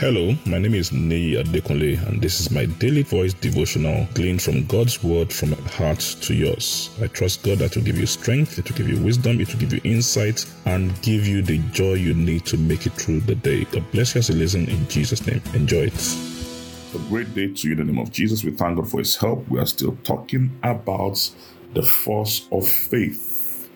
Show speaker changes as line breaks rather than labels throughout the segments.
Hello, my name is Nei Adekunle, and this is my daily voice devotional gleaned from God's word from my heart to yours. I trust God that will give you strength, it will give you wisdom, it will give you insight, and give you the joy you need to make it through the day. God bless you as you listen in Jesus' name. Enjoy it. A great day to you in the name of Jesus. We thank God for His help. We are still talking about the force of faith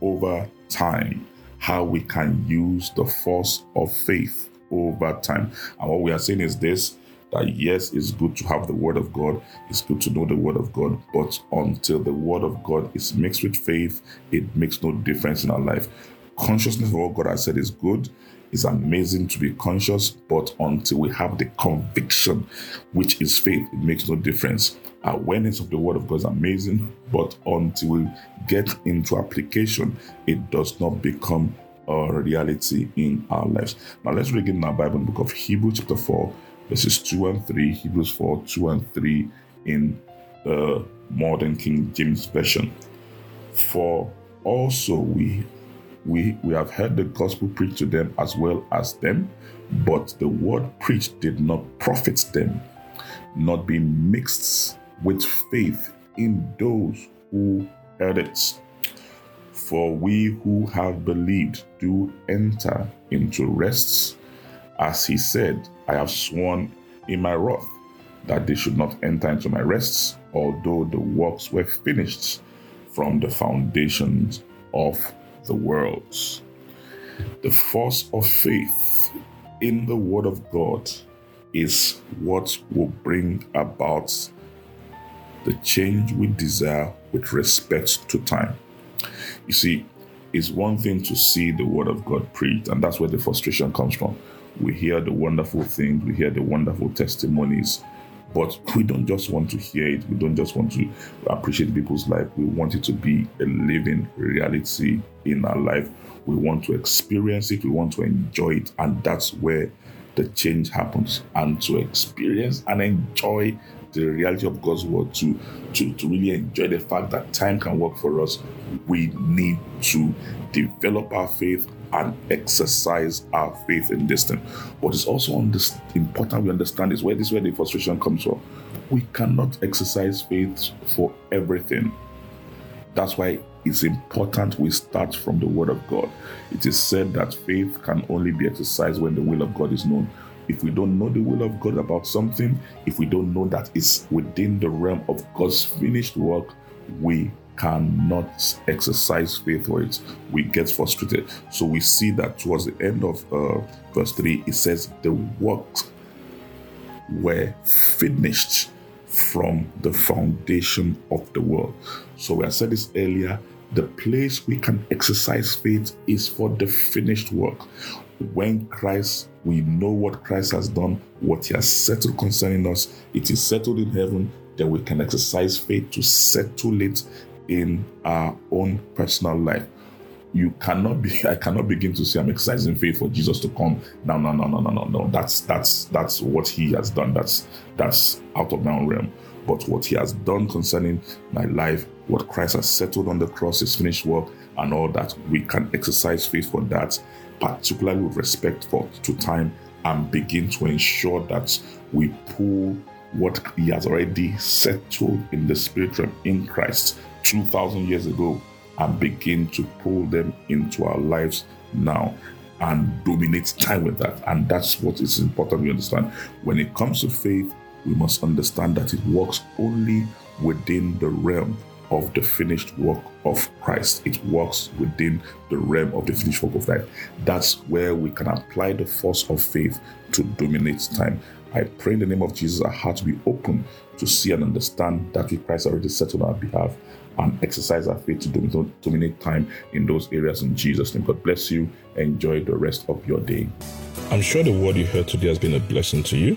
over time, how we can use the force of faith over time. And what we are saying is this that yes, it's good to have the Word of God, it's good to know the Word of God, but until the Word of God is mixed with faith, it makes no difference in our life. Consciousness of what God has said is good. It's amazing to be conscious, but until we have the conviction, which is faith, it makes no difference. Awareness of the Word of God is amazing, but until we get into application, it does not become a reality in our lives. Now let's read in our Bible the book of Hebrews chapter 4, verses 2 and 3, Hebrews 4, 2 and 3 in the modern King James Version. For also we we we have heard the gospel preached to them as well as them, but the word preached did not profit them, not being mixed with faith in those who heard it. For we who have believed do enter into rests, as he said, I have sworn in my wrath that they should not enter into my rests, although the works were finished from the foundations of the world. The force of faith in the Word of God is what will bring about the change we desire with respect to time. You see, it's one thing to see the word of God preached, and that's where the frustration comes from. We hear the wonderful things, we hear the wonderful testimonies, but we don't just want to hear it. We don't just want to appreciate people's life. We want it to be a living reality in our life. We want to experience it. We want to enjoy it. And that's where the change happens. And to experience and enjoy the reality of God's word, to, to, to really enjoy the fact that time can work for us, we need to develop our faith and exercise our faith in this thing. But it's also important we understand is where this is where the frustration comes from. We cannot exercise faith for everything. That's why it's important we start from the Word of God. It is said that faith can only be exercised when the will of God is known if we don't know the will of God about something, if we don't know that it's within the realm of God's finished work, we cannot exercise faith for it. We get frustrated. So we see that towards the end of uh, verse 3, it says, The works were finished from the foundation of the world. So I said this earlier the place we can exercise faith is for the finished work. When Christ, we know what Christ has done, what he has settled concerning us, it is settled in heaven, then we can exercise faith to settle it in our own personal life. You cannot be, I cannot begin to say I'm exercising faith for Jesus to come. No, no, no, no, no, no, no. That's that's that's what he has done. That's that's out of my own realm. But what he has done concerning my life, what Christ has settled on the cross, his finished work, and all that, we can exercise faith for that, particularly with respect for to time, and begin to ensure that we pull what he has already settled in the spirit realm in Christ 2,000 years ago and begin to pull them into our lives now and dominate time with that. And that's what is important we understand. When it comes to faith, we must understand that it works only within the realm of the finished work of Christ. It works within the realm of the finished work of life. That's where we can apply the force of faith to dominate time. I pray in the name of Jesus, our hearts be open to see and understand that which Christ already settled on our behalf and exercise our faith to dominate time in those areas in Jesus' name. God bless you. Enjoy the rest of your day. I'm sure the word you heard today has been a blessing to you.